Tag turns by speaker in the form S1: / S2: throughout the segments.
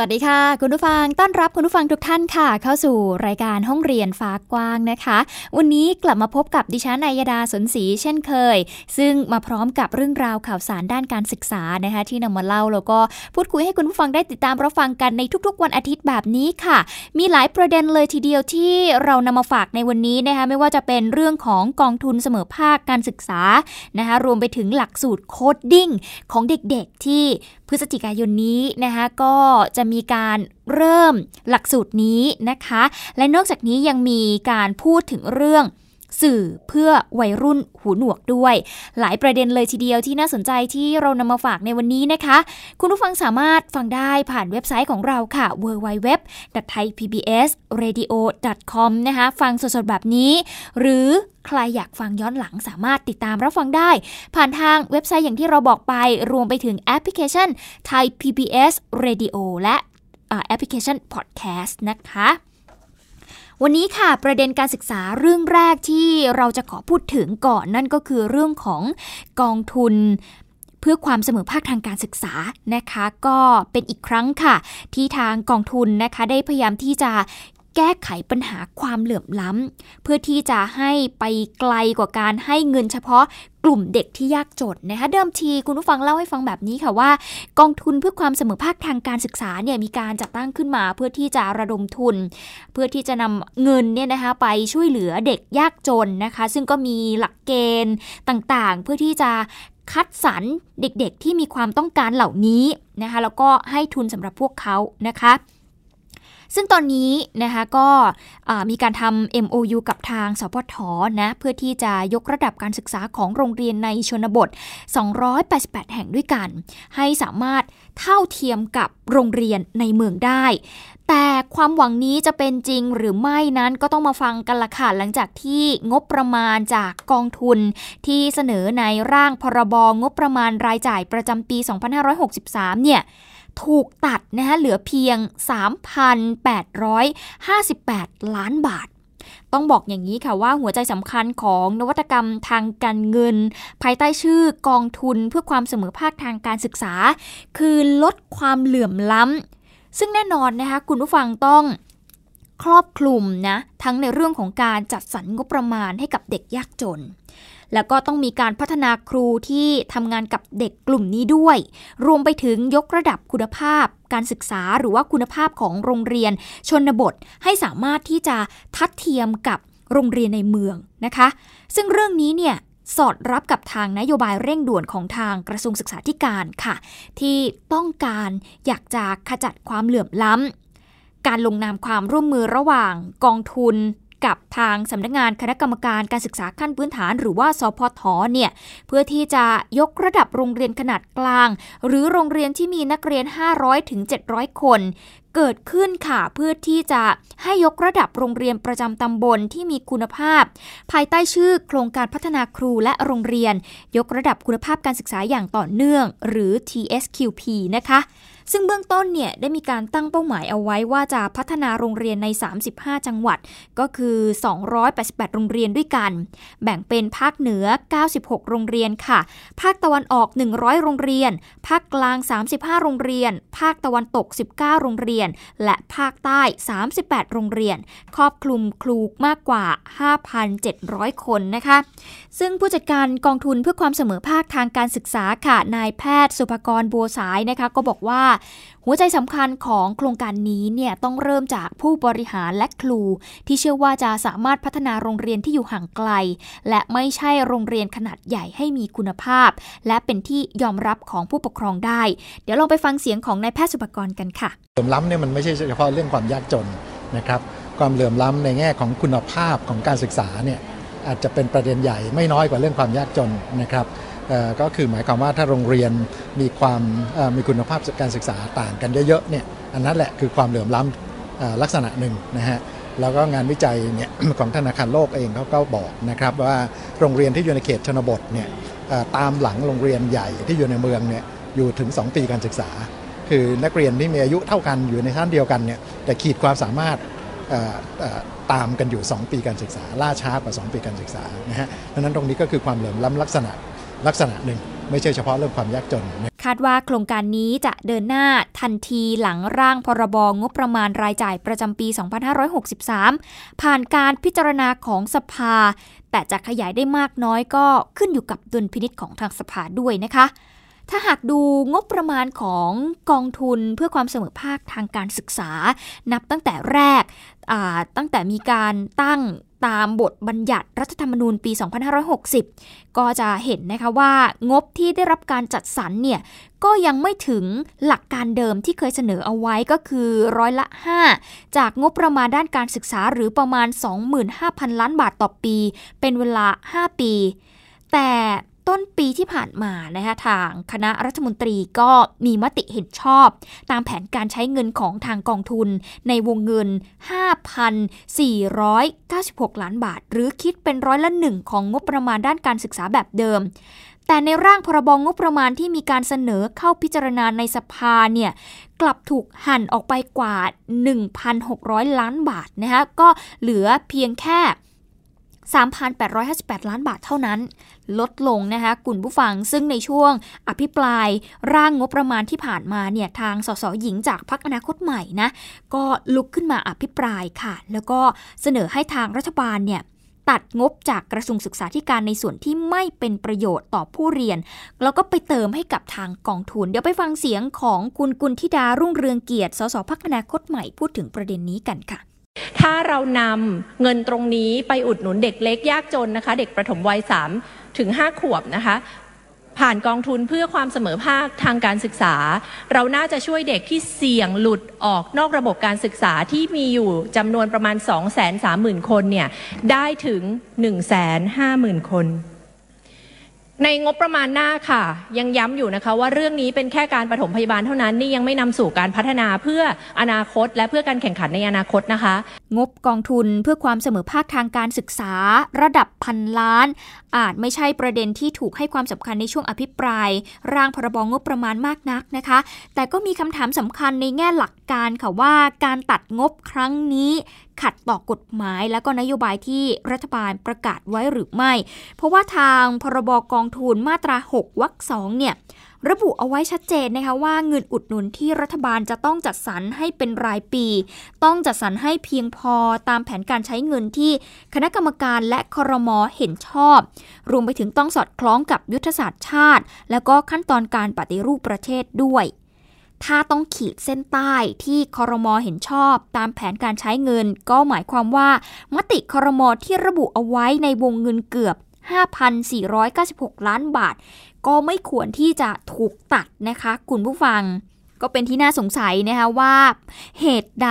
S1: สวัสดีค่ะ คุณผู้ฟังต้อนรับคุณผู้ฟังทุกท่านค่ะ เข้าสู่รายการห้องเรียนฟ้ากว้างนะคะ วันนี้กลับมาพบกับดิฉันนายดาสนศรีเช่นเคย ซึ่งมาพร้อมกับเรื่องราวข่าวสารด้านการศึกษานะคะที่นำมาเล่าแล้วก็พูดคุยให้คุณผู้ฟังได้ติดตามรับฟังกันในทุกๆ วันอาทิตย์แบบนี้ค่ะ มีหลายประเด็นเลยทีเดียวที่เรานำมาฝากในวันนี้นะคะไม่ว่าจะเป็นเรื่องของกองทุนเสมอภาคการศึกษานะคะรวมไปถึงหลักสูตร coding ของเด็กๆที่ พฤศจิกายนนี้นะคะก็จะมีการเริ่มหลักสูตรนี้นะคะ และนอกจากนี้ยังมีการพูดถึงเรื่อง สื่อเพื่อวัยรุ่นหูหนวกด้วย หลายประเด็นเลยทีเดียวที่น่าสนใจที่เรานำมาฝากในวันนี้นะคะ คุณผู้ฟังสามารถฟังได้ผ่านเว็บไซต์ของเราค่ะ www.thaipbsradio.com นะคะ ฟังสดๆแบบนี้ หรือใครอยากฟังย้อนหลังสามารถติดตามรับฟังได้ ผ่านทางเว็บไซต์อย่างที่เราบอกไป รวมไปถึงแอปพลิเคชัน Thai PBS Radio และแอปพลิเคชัน Podcast นะคะ วันนี้ค่ะประเด็นการศึกษาเรื่องแรกที่เราจะขอพูดถึงก่อนนั่นก็คือเรื่องของกองทุนเพื่อความเสมอภาคทางการศึกษานะคะ ก็เป็นอีกครั้งค่ะ ที่ทางกองทุนนะคะ ได้พยายามที่จะ แก้ไขปัญหาความเหลื่อมล้ำ เพื่อที่จะให้ไปไกลกว่าการให้เงินเฉพาะกลุ่มเด็กที่ยากจนนะคะเดิมทีคุณผู้ฟังเล่าให้ฟังแบบนี้ค่ะว่า กองทุนเพื่อความเสมอภาคทางการศึกษาเนี่ยมีการจัดตั้งขึ้นมาเพื่อที่จะระดมทุน เพื่อที่จะนำเงินเนี่ยนะคะไปช่วยเหลือเด็กยากจนนะคะ ซึ่งก็มีหลักเกณฑ์ต่างๆ เพื่อที่จะคัดสรรเด็กๆ ที่มีความต้องการเหล่านี้นะคะแล้วก็ให้ทุนสำหรับพวกเขานะคะ ซึ่งตอนนี้นะคะก็มีการทำ MOU กับทางสพทนะเพื่อที่จะยกระดับการศึกษาของโรงเรียนในชนบท 288 แห่งด้วยกัน ให้สามารถเท่าเทียมกับโรงเรียนในเมืองได้ แต่ความหวังนี้จะเป็นจริงหรือไม่นั้นก็ต้องมาฟังกันละค่ะหลังจากที่งบประมาณจากกองทุนที่เสนอในร่างพรบงบประมาณรายจ่ายประจำปี 2563 เนี่ย ถูกตัดนะคะเหลือเพียง 3,858 ล้านบาท ต้องบอกอย่างนี้ค่ะว่าหัวใจสำคัญของนวัตกรรมทางการเงิน ภายใต้ชื่อกองทุนเพื่อความเสมอภาคทางการศึกษา คือลดความเหลื่อมล้ำ ซึ่งแน่นอนนะคะคุณผู้ฟังต้องครอบคลุมนะทั้งในเรื่องของการจัดสรรงบประมาณให้กับเด็กยากจน แล้วก็ต้องมีการพัฒนาครูที่ทำงานกับเด็กกลุ่มนี้ด้วย รวมไปถึงยกระดับคุณภาพ การศึกษาหรือว่าคุณภาพของโรงเรียน ชนบทให้สามารถที่จะทัดเทียมกับโรงเรียนในเมืองนะคะ ซึ่งเรื่องนี้เนี่ยสอดรับกับทางนโยบายเร่งด่วนของทางกระทรวงศึกษาธิการค่ะ ที่ต้องการอยากจะขจัดความเหลื่อมล้ำการลงนามความร่วมมือระหว่างกองทุน กับทางสำนักงานคณะกรรมการการศึกษาขั้นพื้นฐาน หรือว่าสพทเนี่ยเพื่อที่จะยกระดับโรงเรียนขนาดกลาง หรือโรงเรียนที่มีนักเรียน 500ถึง700 คนเกิดขึ้นค่ะเพื่อที่จะให้ยกระดับโรงเรียนประจำตำบลที่มีคุณภาพ ภายใต้ชื่อโครงการพัฒนาครูและโรงเรียน ยกระดับคุณภาพการศึกษาอย่างต่อเนื่อง หรือ TSQP นะคะ ซึ่งเบื้องต้นเนี่ยได้มีการตั้งเป้าหมายเอาไว้ว่าจะพัฒนาโรงเรียนใน 35 จังหวัด ก็คือ 288 โรงเรียนด้วยกัน แบ่งเป็นภาคเหนือ 96 โรงเรียนค่ะ ภาคตะวันออก 100 โรงเรียน ภาคกลาง 35 โรงเรียน ภาคตะวันตก 19 โรงเรียน และภาคใต้ 38 โรงเรียน ครอบคลุมครูมากกว่า 5,700 คนนะคะ ซึ่งผู้จัดการกองทุนเพื่อความเสมอภาคทางการศึกษาค่ะ นายแพทย์สุภกรบัวสายนะคะ ก็บอกว่าหัวใจสำคัญของโครงการนี้เนี่ยต้องเริ่มจากผู้บริหารและครู ที่เชื่อว่าจะสามารถพัฒนาโรงเรียนที่อยู่ห่างไกล และไม่ใช่โรงเรียนขนาดใหญ่ให้มีคุณภาพ และเป็นที่ยอมรับของผู้ปกครองได้ เดี๋ยวลองไปฟังเสียงของนายแพทย์สุภกรกันค่ะ
S2: เหลื่อมล้ำเนี่ยมันไม่ใช่เฉพาะเรื่องความยากจนนะครับความเหลื่อมล้ำในแง่ของคุณภาพของการศึกษาเนี่ยอาจจะเป็นประเด็นใหญ่ไม่น้อยกว่าเรื่องความยากจนนะครับ ก็คือหมายความว่าถ้าโรงเรียนมีความมีคุณภาพการศึกษาต่างกันเยอะๆเนี่ยอันนั้นแหละคือความเหลื่อมล้ำลักษณะหนึ่งนะฮะแล้วก็งานวิจัยเนี่ยของธนาคารโลกเองเขาก็บอกนะครับว่าโรงเรียนที่อยู่ในเขตชนบทเนี่ยตามหลังโรงเรียนใหญ่ที่อยู่ในเมืองเนี่ยอยู่ถึง 2 ปีการศึกษา คือนักเรียนที่มีอายุเท่ากันอยู่ในชั้นเดียวกันเนี่ยแต่ขีดความสามารถตามกันอยู่ 2 ปีการศึกษา ล่าช้ากว่า 2 ปีการศึกษานะฮะดังนั้นตรงนี้ก็คือความเหลื่อมล้ำลักษณะ ลักษณะหนึ่ง ไม่ใช่เฉพาะเรื่องความยากจน
S1: คาดว่าโครงการนี้จะเดินหน้าทันทีหลังร่างพรบงบประมาณรายจ่ายประจำปี 2563 ผ่านการพิจารณาของสภา แต่จะขยายได้มากน้อยก็ขึ้นอยู่กับดุลพินิษของทางสภาด้วยนะคะ ถ้าหากดูงบประมาณของกองทุนเพื่อความเสมอภาคทางการศึกษา นับตั้งแต่แรกตั้งแต่มีการตั้งตามบทบัญญัติรัฐธรรมนูญปี 2560 ก็จะเห็นนะคะว่างบที่ได้รับการจัดสรรเนี่ยก็ยังไม่ถึงหลักการเดิมที่เคยเสนอเอาไว้ก็คือร้อยละ 5 จากงบประมาณด้านการศึกษาหรือประมาณ 25,000 ล้านบาทต่อปี เป็นเวลา 5 ปี แต่ ต้นปีที่ผ่านมานะคะทางคณะรัฐมนตรีก็มีมติเห็นชอบ ตามแผนการใช้เงินของทางกองทุน ในวงเงิน 5,496 ล้านบาท หรือคิดเป็นร้อยละหนึ่งของงบประมาณด้านการศึกษาแบบเดิมแต่ในร่างพรบงงบประมาณที่มีการเสนอเข้าพิจารณาในสภาเนี่ยกลับถูกหั่นออกไปกว่า 1,600 ล้านบาทนะคะก็เหลือเพียงแค่ 3,858 ล้านบาทเท่านั้น ลดลงนะคะกุ่นผู้ฟังซึ่งในช่วงอภิปรายร่างงบประมาณที่ผ่านมาเนี่ยทางสสหญิงจากพรรคอนาคตใหม่นะก็ลุกขึ้นมาอภิปรายค่ะ แล้วก็เสนอให้ทางรัฐบาลเนี่ยตัดงบจากกระทรวงศึกษาธิการในส่วนที่ไม่เป็นประโยชน์ต่อผู้เรียน แล้วก็ไปเติมให้กับทางกองทุน เดี๋ยวไปฟังเสียงของคุณกุลธิดารุ่งเรืองเกียรติ สสพักอนาคตใหม่พูดถึงประเด็นนี้กันค่ะ
S3: ถ้าเรานำเงินตรงนี้ไปอุดหนุนเด็กเล็กยากจนนะคะ เด็กประถมวัย3ถึง5ขวบนะคะ ผ่านกองทุนเพื่อความเสมอภาคทางการศึกษา เราน่าจะช่วยเด็กที่เสี่ยงหลุดออกนอกระบบการศึกษาที่มีอยู่จำนวนประมาณ 230,000 คนเนี่ยได้ถึง 150,000 คนในงบประมาณหน้าค่ะ ยังย้ำอยู่นะคะว่าเรื่องนี้เป็นแค่การปฐมพยาบาลเท่านั้นนี่ยังไม่นำสู่การพัฒนาเพื่ออนาคต และเพื่อการแข่งขันในอนาคตนะคะ
S1: งบกองทุนเพื่อความเสมอภาคทางการศึกษา ระดับพันล้าน อาจไม่ใช่ประเด็นที่ถูกให้ความสำคัญในช่วงอภิปราย ร่างพรบงบประมาณมากนักนะคะ แต่ก็มีคำถามสำคัญในแง่หลักการค่ะว่าการตัดงบครั้งนี้ ขัดต่อกฎหมายและก็นโยบายที่รัฐบาลประกาศไว้หรือไม่ เพราะว่าทางพรบกองทุนมาตรา 6วรรคสองเนี่ย ระบุเอาไว้ชัดเจนนะคะว่าเงินอุดหนุนที่รัฐบาลจะต้องจัดสรรให้เป็นรายปี ต้องจัดสรรให้เพียงพอตามแผนการใช้เงินที่คณะกรรมการและครมเห็นชอบ รวมไปถึงต้องสอดคล้องกับยุทธศาสตร์ชาติ แล้วก็ขั้นตอนการปฏิรูปประเทศด้วยถ้าต้องขีดเส้นใต้ที่คอรมอเห็นชอบ ตามแผนการใช้เงิน ก็หมายความว่า มติคอรมอที่ระบุเอาไว้ในวงเงินเกือบ 5,496 ล้านบาท ก็ไม่ควรที่จะถูกตัดนะคะคุณผู้ฟัง ก็เป็นที่น่าสงสัยนะคะว่า เหตุใด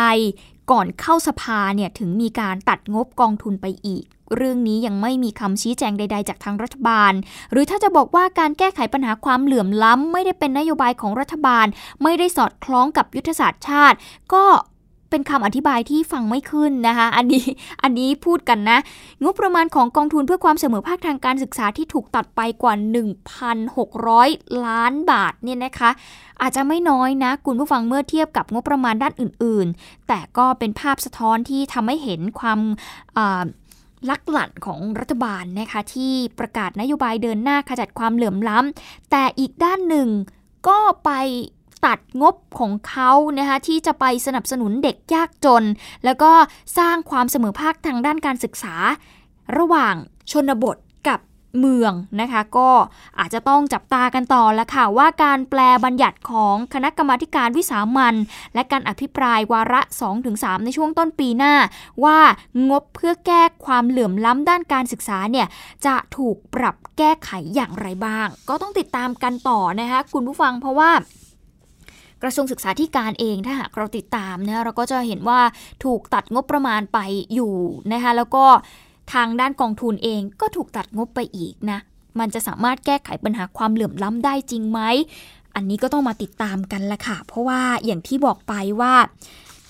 S1: ก่อนเข้าสภาเนี่ยถึงมีการตัดงบกองทุนไปอีก เรื่องนี้ยังไม่มีคำชี้แจงใด ๆ จากทางรัฐบาล หรือถ้าจะบอกว่าการแก้ไขปัญหาความเหลื่อมล้ำ ไม่ได้เป็นนโยบายของรัฐบาล ไม่ได้สอดคล้องกับยุทธศาสตร์ชาติ ก็ เป็นคำอธิบายที่ฟังไม่ขึ้นนะคะ อันนี้อันนี้พูดกันนะ งบประมาณของกองทุนเพื่อความเสมอภาคทางการศึกษาที่ถูกตัดไปกว่า 1,600 ล้านบาทเนี่ยนะคะ อาจจะไม่น้อยนะ คุณผู้ฟังเมื่อเทียบกับงบประมาณด้านอื่น ๆ แต่ก็เป็นภาพสะท้อนที่ทำให้เห็นความลักหลั่นของรัฐบาลนะคะที่ประกาศนโยบายเดินหน้าขจัดความเหลื่อมล้ำแต่อีกด้านหนึ่งก็ไป ตัดงบของเขานะคะที่จะไปสนับสนุนเด็กยากจน แล้วก็สร้างความเสมอภาคทางด้านการศึกษา ระหว่างชนบทกับเมืองนะคะก็อาจจะต้องจับตากันต่อแล้วค่ะ ว่าการแปลบัญญัติของคณะกรรมาการวิสามันและการอภิปรายวาระ 2-3 ในช่วงต้นปีหน้า ว่างบเพื่อแก้ความเหลื่อมล้ำด้านการศึกษาเนี่ยจะถูกปรับแก้ไขอย่างไรบ้าง ก็ต้องติดตามกันต่อนะคะคุณผู้ฟังเพราะว่า กระทรวงศึกษาธิการเองถ้าหากเราติดตามนะเราก็จะเห็นว่าถูกตัดงบประมาณไปอยู่นะคะแล้วก็ทางด้านกองทุนเองก็ถูกตัดงบไปอีกนะมันจะสามารถแก้ไขปัญหาความเหลื่อมล้ำได้จริงไหม อันนี้ก็ต้องมาติดตามกันละค่ะ เพราะว่าอย่างที่บอกไปว่า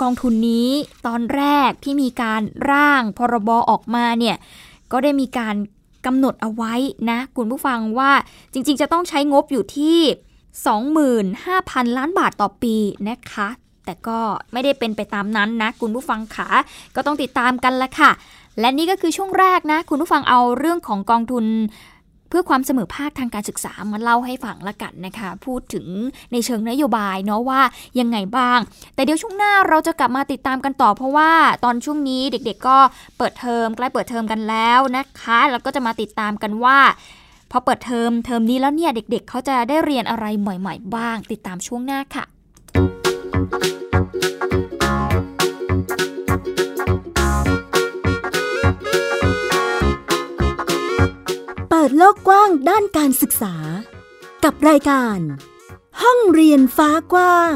S1: กองทุนนี้ตอนแรกที่มีการร่างพรบออกมาเนี่ย ก็ได้มีการกำหนดเอาไว้นะ คุณผู้ฟังว่าจริงๆ จะต้องใช้งบอยู่ที่ 25,000 ล้านบาทต่อปีนะคะ แต่ก็ไม่ได้เป็นไปตามนั้นนะ คุณผู้ฟังขาก็ต้องติดตามกันละค่ะ และนี่ก็คือช่วงแรกนะ คุณผู้ฟังเอาเรื่องของกองทุนเพื่อความเสมอภาคทางการศึกษามาเล่าให้ฟังละกันนะคะ พูดถึงในเชิงนโยบายเนาะว่ายังไงบ้าง แต่เดี๋ยวช่วงหน้าเราจะกลับมาติดตามกันต่อ เพราะว่าตอนช่วงนี้เด็กๆก็เปิดเทอมใกล้เปิดเทอมกันแล้วนะคะ แล้วก็จะมาติดตามกันว่า พอเปิดเทอมเทอมนี้แล้วเนี่ยเด็กๆเขาจะได้เรียนอะไรใหม่ ๆ บ้าง ติดตามช่วงหน้าค่ะ
S4: เปิดโลกกว้างด้านการศึกษา กับรายการ ห้องเรียนฟ้ากว้าง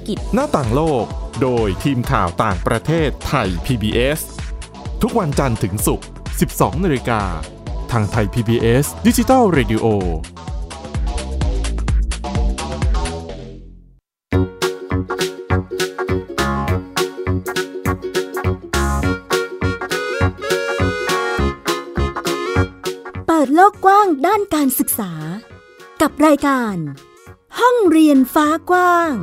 S5: กิจ
S6: หน้าต่างโลก โดยทีมข่าวต่างประเทศไทย PBS ทุกวันจันทร์ถึงศุกร์ 12 นาฬิกา ทางไทย PBS Digital Radio
S4: เปิดโลกกว้างด้านการศึกษา กับรายการ ห้องเรียนฟ้ากว้าง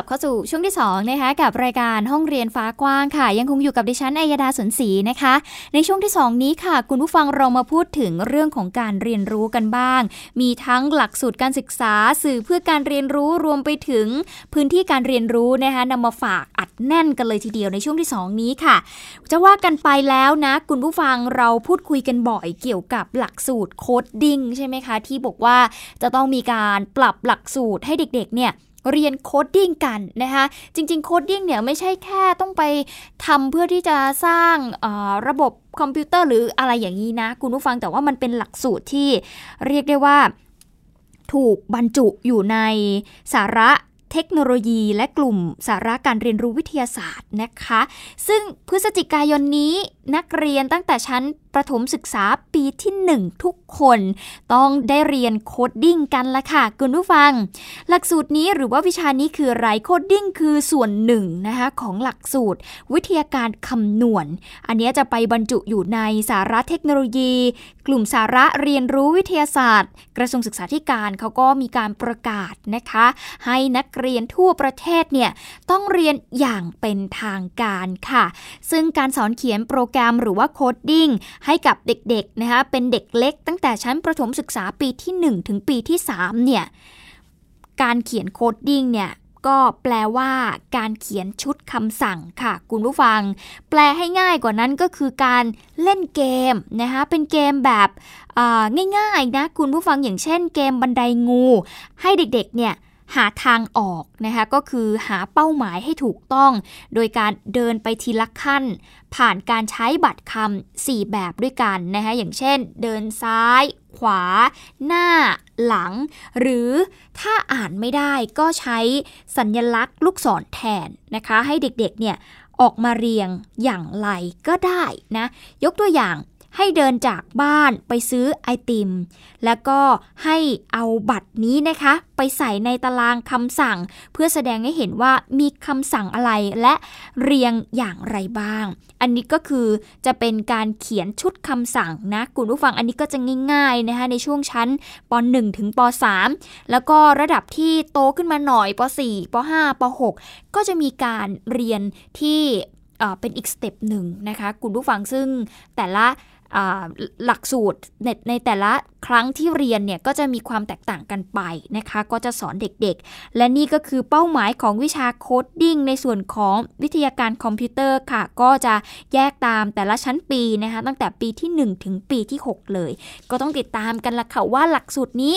S1: ลับเข้าสู่ช่วงที่2นะคะกับรายการห้องเรียนฟ้ากว้างค่ะ ยังคงอยู่กับดิฉันอัยดาสนศรีนะคะ ในช่วงที่ 2 นี้ค่ะ คุณผู้ฟังเรามาพูดถึงเรื่องของการเรียนรู้กันบ้าง มีทั้งหลักสูตรการศึกษาสื่อเพื่อการเรียนรู้รวมไปถึงพื้นที่การเรียนรู้นะคะนำมาฝากอัดแน่นกันเลยทีเดียวในช่วงที่ 2 นี้ค่ะ จะว่ากันไปแล้วนะคุณผู้ฟังเราพูดคุยกันบ่อยเกี่ยวกับหลักสูตร coding ใช่ไหมคะที่บอกว่าจะต้องมีการปรับหลักสูตรให้เด็กๆเนี่ย เรียน coding กันนะคะจริงๆ coding เนี่ยไม่ใช่แค่ต้องไปทำเพื่อที่จะสร้างระบบคอมพิวเตอร์หรืออะไรอย่างนี้นะ คุณผู้ฟังแต่ว่ามันเป็นหลักสูตรที่เรียกได้ว่าถูกบรรจุอยู่ในสาระ เทคโนโลยีและกลุ่มสาระการเรียนรู้วิทยาศาสตร์นะคะ ซึ่งพฤศจิกายนนี้นักเรียนตั้งแต่ชั้นประถมศึกษาปีที่ 1 ทุกคน ต้องได้เรียน coding กันละค่ะ คุณผู้ฟัง หลักสูตรนี้หรือว่าวิชานี้คืออะไร coding คือส่วนหนึ่งนะคะของหลักสูตร วิทยาการคำนวณ อันนี้จะไปบรรจุอยู่ในสาระเทคโนโลยี กลุ่มสาระเรียนรู้วิทยาศาสตร์ กระทรวงศึกษาธิการเขาก็มีการประกาศนะคะ ให้นักเรียนทั่วประเทศเนี่ยต้องเรียนอย่างเป็นทางการค่ะ ซึ่งการสอนเขียนโปรแกรมหรือว่า coding ให้กับเด็กๆนะคะเป็นเด็กเล็กตั้งแต่ชั้นประถมศึกษาปีที่ 1 ถึงปีที่ 3 เนี่ยการเขียน coding เนี่ยก็แปลว่าการเขียนชุดคำสั่งค่ะ คุณผู้ฟัง แปลให้ง่ายกว่านั้นก็คือการเล่นเกมนะคะเป็นเกมแบบง่ายๆนะคุณผู้ฟังอย่างเช่นเกมบันไดงู ให้เด็กๆเนี่ย หาทางออกนะคะก็คือหาเป้าหมายให้ถูกต้อง โดยการเดินไปทีละขั้น ผ่านการใช้บัตรคำสี่แบบด้วยกันนะคะอย่างเช่น เดินซ้าย ขวา หน้า หลัง หรือถ้าอ่านไม่ได้ก็ใช้สัญญลักษณ์ลูกศรแทนนะคะให้เด็กๆเนี่ยออกมาเรียงอย่างไรก็ได้นะ ยกตัวอย่าง ให้เดินจากบ้านไปซื้อไอติม แล้วก็ให้เอาบัตรนี้นะคะ ไปใส่ในตารางคำสั่ง เพื่อแสดงให้เห็นว่ามีคำสั่งอะไรและเรียงอย่างไรบ้าง อันนี้ก็คือจะเป็นการเขียนชุดคำสั่งนะคุณผู้ฟังอันนี้ก็จะง่ายๆนะคะในช่วงชั้นป .1 ถึงป .3 แล้วก็ระดับที่โตขึ้นมาหน่อยป .4 ป .5 ป .6 ก็จะมีการเรียนที่เป็นอีก step หนึ่งนะคะ คุณผู้ฟังซึ่งแต่ละ หลักสูตรในในแต่ละครั้งที่เรียนเนี่ยก็จะมีความแตกต่างกันไปนะคะ ก็จะสอนเด็กๆ และนี่ก็คือเป้าหมายของวิชา coding ในส่วนของวิทยาการคอมพิวเตอร์ค่ะ ก็จะแยกตามแต่ละชั้นปีนะคะ ตั้งแต่ปีที่ 1 ถึงปีที่ 6 เลย ก็ต้องติดตามกันละค่ะว่าหลักสูตรนี้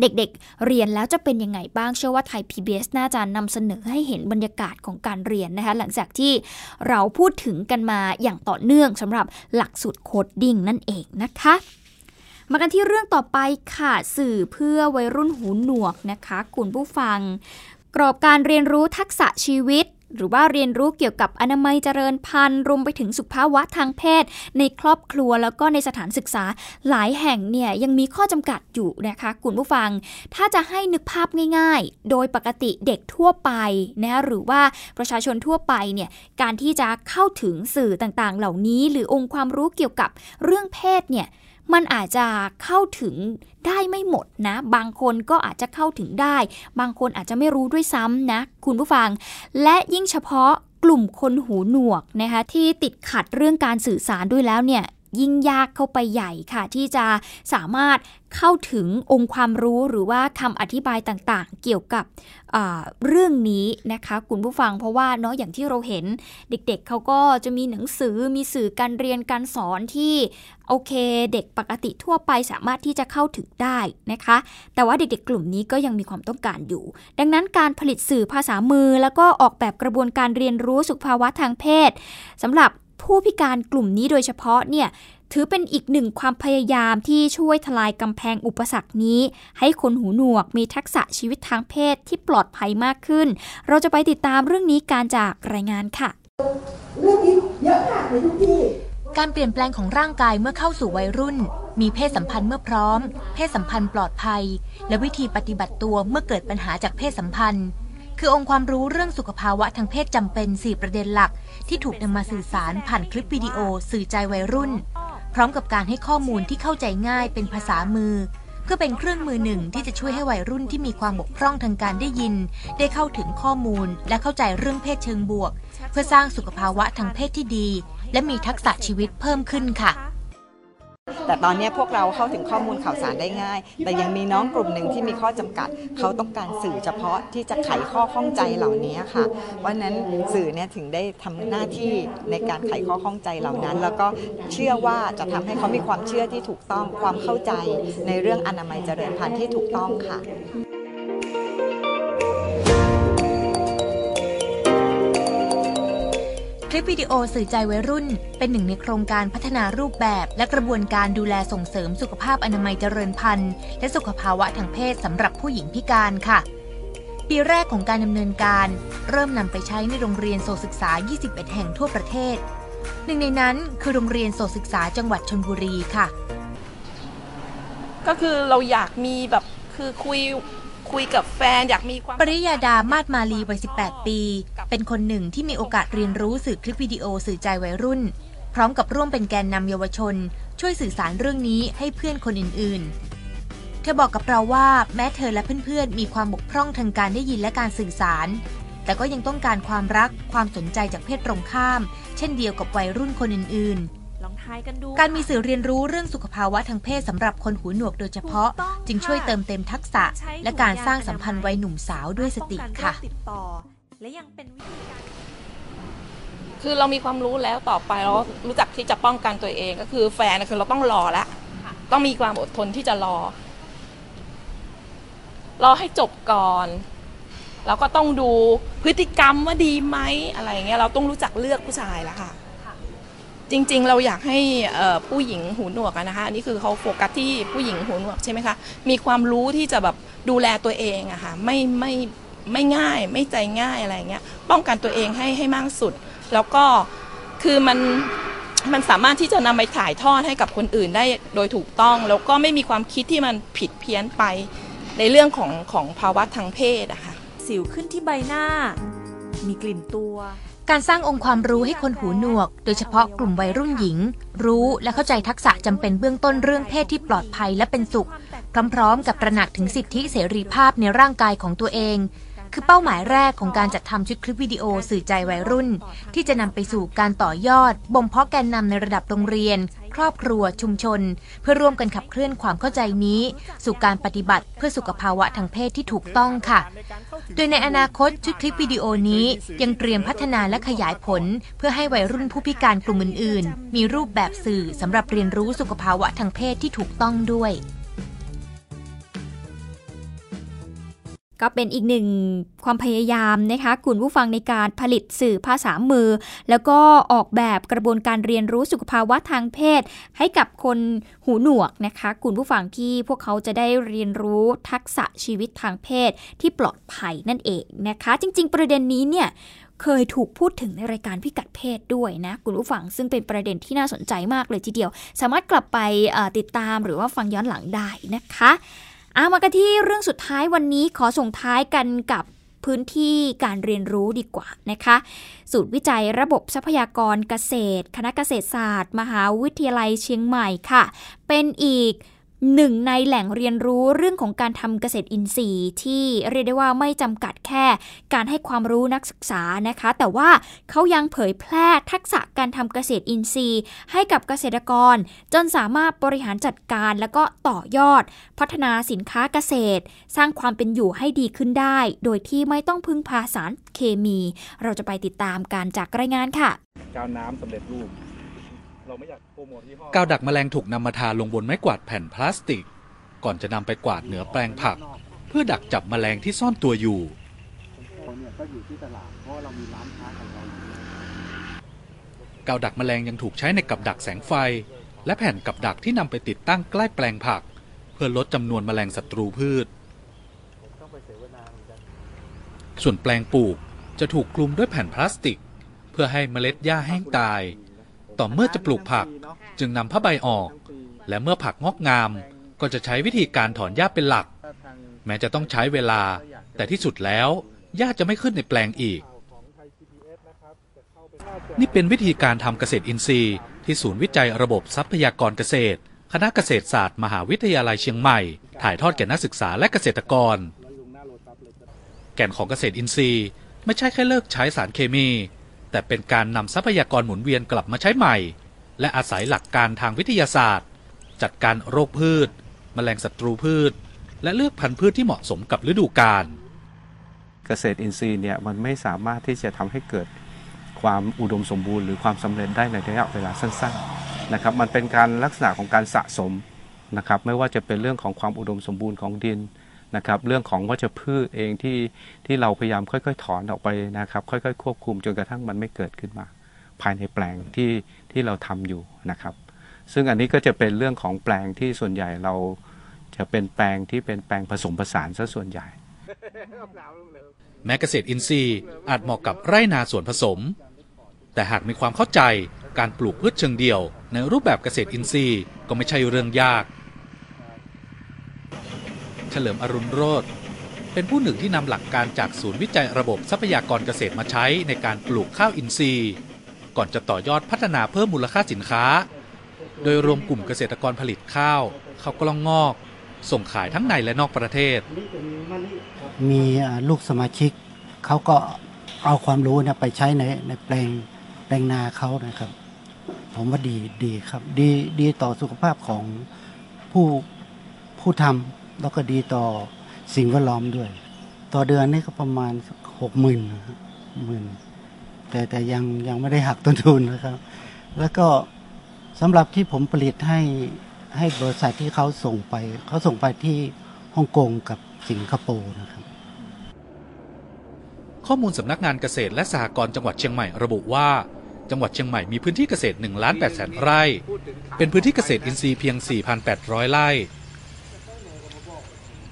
S1: เด็กๆ เรียนแล้วจะเป็นยังไงบ้างเชื่อว่าไทย PBS น่าจะนำเสนอให้เห็นบรรยากาศของการเรียนนะคะหลังจากที่เราพูดถึงกันมาอย่างต่อเนื่องสำหรับหลักสูตร coding นั่นเองนะคะมากันที่เรื่องต่อไปค่ะสื่อเพื่อวัยรุ่นหูหนวกนะคะ คุณผู้ฟัง กรอบการเรียนรู้ทักษะชีวิต หรือว่าเรียนรู้เกี่ยวกับอนามัยเจริญพันธุ์รวมไปถึงสุขภาวะทางเพศ ในครอบครัวแล้วก็ในสถานศึกษาหลายแห่งเนี่ยยังมีข้อจำกัดอยู่นะคะคุณผู้ฟัง ถ้าจะให้นึกภาพง่ายๆ โดยปกติเด็กทั่วไปนะหรือว่าประชาชนทั่วไปเนี่ยการที่จะเข้าถึงสื่อต่างๆ เหล่านี้ หรือองค์ความรู้เกี่ยวกับเรื่องเพศเนี่ย มันอาจจะเข้าถึงได้ไม่หมดนะ บางคนก็อาจจะเข้าถึงได้ บางคนอาจจะไม่รู้ด้วยซ้ำนะ คุณผู้ฟัง และยิ่งเฉพาะกลุ่มคนหูหนวกนะคะที่ติดขัดเรื่องการสื่อสารด้วยแล้วเนี่ย ยิ่งยากเข้าไปใหญ่ค่ะ ที่จะสามารถเข้าถึงองค์ความรู้หรือว่าคำอธิบายต่างๆ เกี่ยวกับเรื่องนี้นะคะคุณผู้ฟังเพราะว่าเนาะอย่างที่เราเห็นเด็กๆเเขาก็จะมีหนังสือมีสื่อการเรียนการสอนที่โอเค เด็กปกติทั่วไปสามารถที่จะเข้าถึงได้นะคะ แต่ว่าเด็กๆ กลุ่มนี้ก็ยังมีความต้องการอยู่ ดังนั้นการผลิตสื่อภาษามือ แล้วก็ออกแบบกระบวนการเรียนรู้สุขภาวะทางเพศสำหรับ ผู้พิการกลุ่มนี้โดยเฉพาะเนี่ยถือเป็นอีกหนึ่งความพยายามที่ช่วยทลายกำแพงอุปสรรคนี้ ให้คนหูหนวกมีทักษะชีวิตทางเพศที่ปลอดภัยมากขึ้น เราจะไปติดตามเรื่องนี้การจากรายงานค่ะ
S7: เรื่องนี้เยอะค่ะในทุกที่การเปลี่ยนแปลงของร่างกายเมื่อเข้าสู่วัยรุ่น มีเพศสัมพันธ์เมื่อพร้อม เพศสัมพันธ์ปลอดภัย และวิธีปฏิบัติตัวเมื่อเกิดปัญหาจากเพศสัมพันธ์ คือองค์ความรู้เรื่องสุขภาวะทางเพศจำเป็น 4 ประเด็นหลัก ที่ถูกนำมาสื่อสารผ่านคลิปวิดีโอ สื่อใจวัยรุ่น พร้อมกับการให้ข้อมูลที่เข้าใจง่ายเป็นภาษามือ เพื่อเป็นเครื่องมือหนึ่งที่จะช่วยให้วัยรุ่นที่มีความบกพร่องทางการได้ยิน ได้เข้าถึงข้อมูล และเข้าใจเรื่องเพศเชิงบวก เพื่อสร้างสุขภาวะทางเพศที่ดี และมีทักษะชีวิตเพิ่มขึ้นค่ะ
S8: แต่ตอนนี้พวกเราเข้าถึงข้อมูลข่าวสารได้ง่าย แต่ยังมีน้องกลุ่มหนึ่งที่มีข้อจำกัด เขาต้องการสื่อเฉพาะที่จะไขข้อข้องใจเหล่านี้ค่ะเพราะนั้นสื่อเนี่ยถึงได้ทำหน้าที่ในการไขข้อข้องใจเหล่านั้น แล้วก็เชื่อว่าจะทำให้เขามีความเชื่อที่ถูกต้องความเข้าใจในเรื่องอนามัยเจริญพันธุ์ที่ถูกต้องค่ะ
S7: ลิปวิดีโอสื่อใจวัยรุ่น เป็นหนึ่งในโครงการพัฒนารูปแบบ และกระบวนการดูแลส่งเสริมสุขภาพอนามัยเจริญพันธุ์ และสุขภาวะทางเพศสำหรับผู้หญิงพิการค่ะ ปีแรกของการดำเนินการ เริ่มนำไปใช้ในโรงเรียนโสศึกษา 21 แห่งทั่วประเทศ หนึ่งในนั้นคือโรงเรียนโสศึกษาจังหวัดชนบุรีค่ะ
S9: ก็คือเราอยากมีแบบคือคุย คุยกับแฟนอยากมีความ
S7: ปริยาดามาดมาลีวัย 18 ปี เป็นคนหนึ่งที่มีโอกาสเรียนรู้สื่อคลิปวิดีโอสื่อใจวัยรุ่น พร้อมกับร่วมเป็นแกนนำเยาวชน ช่วยสื่อสารเรื่องนี้ให้เพื่อนคนอื่น ๆ เธธอบอกกับเราว่าแม้เธอและเพื่อน ๆ มีความบกพร่องทางการได้ยินและการสื่อสาร แต่ก็ยังต้องการความรักความสนใจจากเพศตรงข้าม เช่นเดียวกับวัยรุ่นคนอื่น ๆ
S1: ลองทายกันดู
S7: การมีสื่อเรียนรู้เรื่องสุขภาวะทางเพศสำหรับคนหูหนวกโดยเฉพาะ จึงช่วยเติมเต็มทักษะ และการสร้างสัมพันธ์วัยหนุ่มสาวด้วยสติค่ะ
S1: และยังเป็นวิธีการ
S9: คือเรามีความรู้แล้วต่อไปเรารู้จักที่จะป้องกันตัวเอง ก็คือแฟนคือเราต้องรอแล้วต้องมีความอดทนที่จะรอ รอให้จบก่อนแล้วก็ต้องดูพฤติกรรมว่าดีไหมอะไรเงี้ยเราต้องรู้จักเลือกผู้ชายแล้วค่ะ จริงๆ เราอยากให้ผู้หญิงหูหนวกนะคะอันนี้คือเขาโฟกัสที่ผู้หญิงหูหนวกใช่ไหมคะมีความรู้ที่จะแบบดูแลตัวเองอะค่ะไม่ไม่ไม่ง่ายไม่ใจง่ายอะไรเงี้ยป้องกันตัวเองให้ให้มากสุด แล้วก็คือมันมันสามารถที่จะนำไปถ่ายทอดให้กับคนอื่นได้โดยถูกต้อง แล้วก็ไม่มีความคิดที่มันผิดเพี้ยนไป ในเรื่องของของภาวะทางเพศอะค่ะ
S1: สิวขึ้นที่ใบหน้า มีกลิ่นตัว
S7: การสร้างองค์ความรู้ให้คนหูหนวก โดยเฉพาะกลุ่มวัยรุ่นหญิง รู้และเข้าใจทักษะจำเป็นเบื้องต้นเรื่องเพศที่ปลอดภัยและเป็นสุข พร้อมๆ กับตระหนักถึงสิทธิเสรีภาพในร่างกายของตัวเอง คือเป้าหมายแรกของการจัดทำชุดคลิปวิดีโอสื่อใจวัยรุ่น ที่จะนำไปสู่การต่อยอดบ่มเพาะแกนนำในระดับโรงเรียน ครอบครัวชุมชน เพื่อร่วมกันขับเคลื่อนความเข้าใจนี้ สู่การปฏิบัติเพื่อสุขภาวะทางเพศที่ถูกต้องค่ะ โดยในอนาคตชุดคลิปวิดีโอนี้ยังเตรียมพัฒนาและขยายผล เพื่อให้วัยรุ่นผู้พิการกลุ่มอื่น ๆ มีรูปแบบสื่อสำหรับเรียนรู้สุขภาวะทางเพศที่ถูกต้องด้วย
S1: ก็เป็นอีกหนึ่งความพยายามนะคะคุณผู้ฟังในการผลิตสื่อภาษามือ แล้วก็ออกแบบกระบวนการเรียนรู้สุขภาวะทางเพศ ให้กับคนหูหนวกนะคะคุณผู้ฟังที่พวกเขาจะได้เรียนรู้ทักษะชีวิตทางเพศที่ปลอดภัยนั่นเองนะคะ จริง ๆ ประเด็นนี้เนี่ยเคยถูกพูดถึงในรายการพิกัดเพศด้วยนะ คุณผู้ฟังซึ่งเป็นประเด็นที่น่าสนใจมากเลยทีเดียว สามารถกลับไปติดตามหรือว่าฟังย้อนหลังได้นะคะ อามากันที่เรื่องสุดท้ายวันนี้ขอส่งท้ายกันกับพื้นที่การเรียนรู้ดีกว่านะคะ สูตรวิจัยระบบทรัพยากรเกษตร คณะเกษตรศาสตร์ มหาวิทยาลัยเชียงใหม่ค่ะ เป็นอีก หนึ่งในแหล่งเรียนรู้เรื่องของการทำเกษตรอินทรีย์ที่เรียกได้ว่าไม่จำกัดแค่การให้ความรู้นักศึกษานะคะ แต่ว่าเขายังเผยแพร่ทักษะการทำเกษตรอินทรีย์ ให้กับเกษตรกร จนสามารถบริหารจัดการแล้วก็ต่อยอด พัฒนาสินค้าเกษตร สร้างความเป็นอยู่ให้ดีขึ้นได้ โดยที่ไม่ต้องพึ่งพาสารเคมี เราจะไปติดตามการจากรายงานค่ะ
S10: กาวน้ำสำเร็จรูป
S11: กาวดักแมลงถูกนำมาทาลงบนไม้กวาดแผ่นพลาสติก ก่อนจะนำไปกวาดเหนือแปลงผัก เพื่อดักจับแมลงที่ซ่อนตัวอยู่กาวดักแมลงยังถูกใช้ในกับดักแสงไฟ และแผ่นกับดักที่นำไปติดตั้งใกล้แปลงผัก เพื่อลดจำนวนแมลงศัตรูพืช ส่วนแปลงปลูกจะถูกคลุมด้วยแผ่นพลาสติก เพื่อให้เมล็ดหญ้าแห้งตาย ต่อเมื่อจะปลูกผักจึงนำผ้าใบออก และเมื่อผักงอกงาม ก็จะใช้วิธีการถอนหญ้าเป็นหลัก แม้จะต้องใช้เวลา แต่ที่สุดแล้วหญ้าจะไม่ขึ้นในแปลงอีก นี่เป็นวิธีการทำเกษตรอินทรีย์ ที่ศูนย์วิจัยระบบทรัพยากรเกษตร คณะเกษตรศาสตร์มหาวิทยาลัยเชียงใหม่ ถ่ายทอดแก่นักศึกษาและเกษตรกร แก่นของเกษตรอินทรีย์ ไม่ใช่แค่เลิกใช้สารเคมี แต่เป็นการนำทรัพยากรหมุนเวียนกลับมาใช้ใหม่ และอาศัยหลักการทางวิทยาศาสตร์ จัดการโรคพืช แมลงศัตรูพืช และเลือกพันธุ์พืชที่เหมาะสมกับฤดูกาล
S12: เกษตรอินทรีย์เนี่ยมันไม่สามารถที่จะทำให้เกิดความอุดมสมบูรณ์หรือความสำเร็จได้ในระยะเวลาสั้นๆนะครับมันเป็นการลักษณะของการสะสมนะครับไม่ว่าจะเป็นเรื่องของความอุดมสมบูรณ์ของดิน นะครับเรื่องของวัชพืชเองที่ที่เราพยายามค่อยๆ ถอนออกไปนะครับ ค่อยๆ ควบคุมจนกระทั่งมันไม่เกิดขึ้นมา ภายในแปลงที่ที่เราทำอยู่นะครับ ซึ่งอันนี้ก็จะเป็นเรื่องของแปลงที่ส่วนใหญ่เราจะเป็นแปลงที่เป็นแปลงผสมผสานซะส่วนใหญ่
S11: แม้เกษตรอินทรีย์อาจเหมาะกับไร่นาสวนผสม แต่หากมีความเข้าใจการปลูกพืชเชิงเดี่ยว ในรูปแบบเกษตรอินทรีย์ก็ไม่ใช่เรื่องยาก ฉลิมอรุณโรธเป็นผู้หนึ่งที่นำหลักการจากศูนย์วิจัยระบบทรัพยากรเกษตรมาใช้ในการปลูกข้าวอินทรีย์ ก่อนจะต่อยอดพัฒนาเพิ่มมูลค่าสินค้า โดยรวมกลุ่มเกษตรกรผลิตข้าวข้าวกล้องงอก ส่งขายทั้งในและนอกประเทศ
S13: มีลูกสมาชิกเขาก็เอาความรู้เนี่ยไปใช้ในในแปลงแปลงนาเขานะครับ ผมว่าดีดีครับ ดีดีต่อสุขภาพของผู้ผู้ทำ แล้วก็ดีต่อสิ่งแวดล้อมด้วย ต่อเดือนนี่ก็ประมาณหกหมื่นหมื่นแต่แต่ยังยังไม่ได้หักต้นทุนนะครับ แล้วก็สำหรับที่ผมผลิตให้ให้บริษัทที่เขาส่งไป เขาส่งไปที่ฮ่องกงกับสิงคโปร์นะครับ
S11: ข้อมูลสำนักงานเกษตรและสหกรณ์จังหวัดเชียงใหม่ระบุว่า จังหวัดเชียงใหม่มีพื้นที่เกษตร1ล้าน8แสนไร่ เป็นพื้นที่เกษตรอินทรีย์เพียง 4,800 ไร่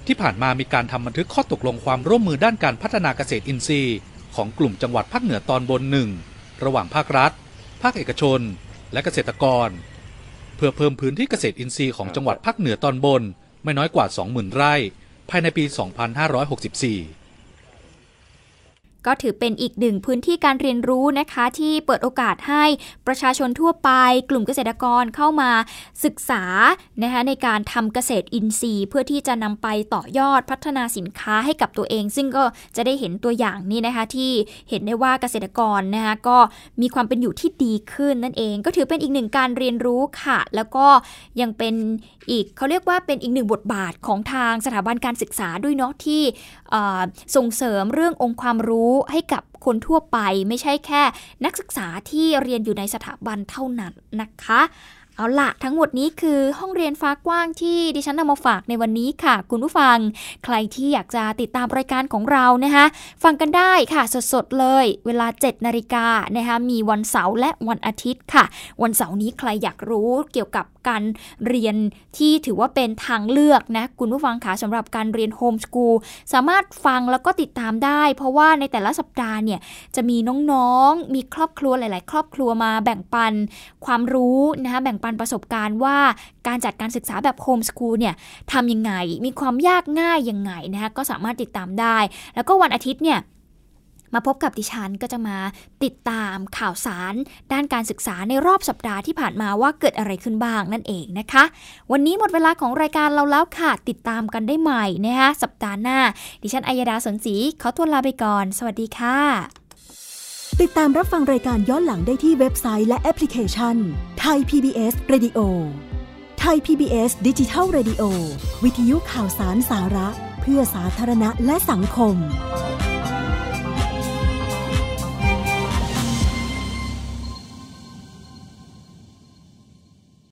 S11: ที่ผ่านมามีการทำบันทึกข้อตกลงความร่วมมือด้านการพัฒนาเกษตรอินทรีย์ ของกลุ่มจังหวัดภาคเหนือตอนบนหนึ่งระหว่างภาครัฐ ภาคเอกชน และเกษตรกร เพื่อเพิ่มพื้นที่เกษตรอินทรีย์ของจังหวัดภาคเหนือตอนบน ไม่น้อยกว่า 20,000 ไร่ ภายในปี 2564
S1: ก็ถือเป็นอีกหนึ่งพื้นที่การเรียนรู้นะคะ ที่เปิดโอกาสให้ประชาชนทั่วไป กลุ่มเกษตรกรเข้ามาศึกษานะคะในการทำเกษตรอินทรีย์ เพื่อที่จะนำไปต่อยอดพัฒนาสินค้าให้กับตัวเอง ซึ่งก็จะได้เห็นตัวอย่างนี้นะคะที่เห็นได้ว่าเกษตรกรนะคะก็มีความเป็นอยู่ที่ดีขึ้นนั่นเอง ก็ถือเป็นอีกหนึ่งการเรียนรู้ค่ะ แล้วก็ยังเป็นอีกเขาเรียกว่าเป็นอีกหนึ่งบทบาทของทางสถาบันการศึกษาด้วยเนาะที่ส่งเสริมเรื่ององค์ความรู้ให้กับคนทั่วไปไม่ใช่แค่ นักศึกษาที่เรียนอยู่ในสถาบันเท่านั้นนะคะ เอาละทั้งหมดนี้คือห้องเรียนฟ้ากว้างที่ดิฉันนำมาฝากในวันนี้ค่ะ คุณผู้ฟัง ใครที่อยากจะติดตามรายการของเรานะคะฟังกันได้ค่ะสดๆเลย เวลา 7นาฬิกานะคะมีวันเสาร์และวันอาทิตย์ค่ะ วันเสาร์นี้ใครอยากรู้เกี่ยวกับ การเรียนที่ถือว่าเป็นทางเลือกนะคุณผู้ฟังคะสำหรับการเรียนโฮมสกูลสามารถฟังแล้วก็ติดตามได้ เพราะว่าในแต่ละสัปดาห์เนี่ยจะมีน้องๆ มีครอบครัวหลาย ๆ ครอบครัวมาแบ่งปันความรู้นะคะแบ่งปันประสบการณ์ว่าการจัดการศึกษาแบบโฮมสคูลเนี่ยทำยังไง มีความยากง่ายยังไงนะคะก็สามารถติดตามได้ แล้วก็วันอาทิตย์เนี่ย มาพบกับดิฉันก็จะมาติดตามข่าวสาร ด้านการศึกษาในรอบสัปดาห์ที่ผ่านมาว่าเกิดอะไรขึ้นบ้างนั่นเองนะคะ วันนี้หมดเวลาของรายการเราแล้วค่ะ ติดตามกันได้ใหม่นะคะสัปดาห์หน้า ดิฉันอัยดาสนศรีขอตัวลาไปก่อน สวัสดีค่ะ
S4: ติดตามรับฟังรายการย้อนหลังได้ที่เว็บไซต์และแอปพลิเคชันไทย PBS Radio ไทย PBS ดิจิทัล Radio วิทยุข่าวสารสาระ เพื่อสาธารณะและสังคม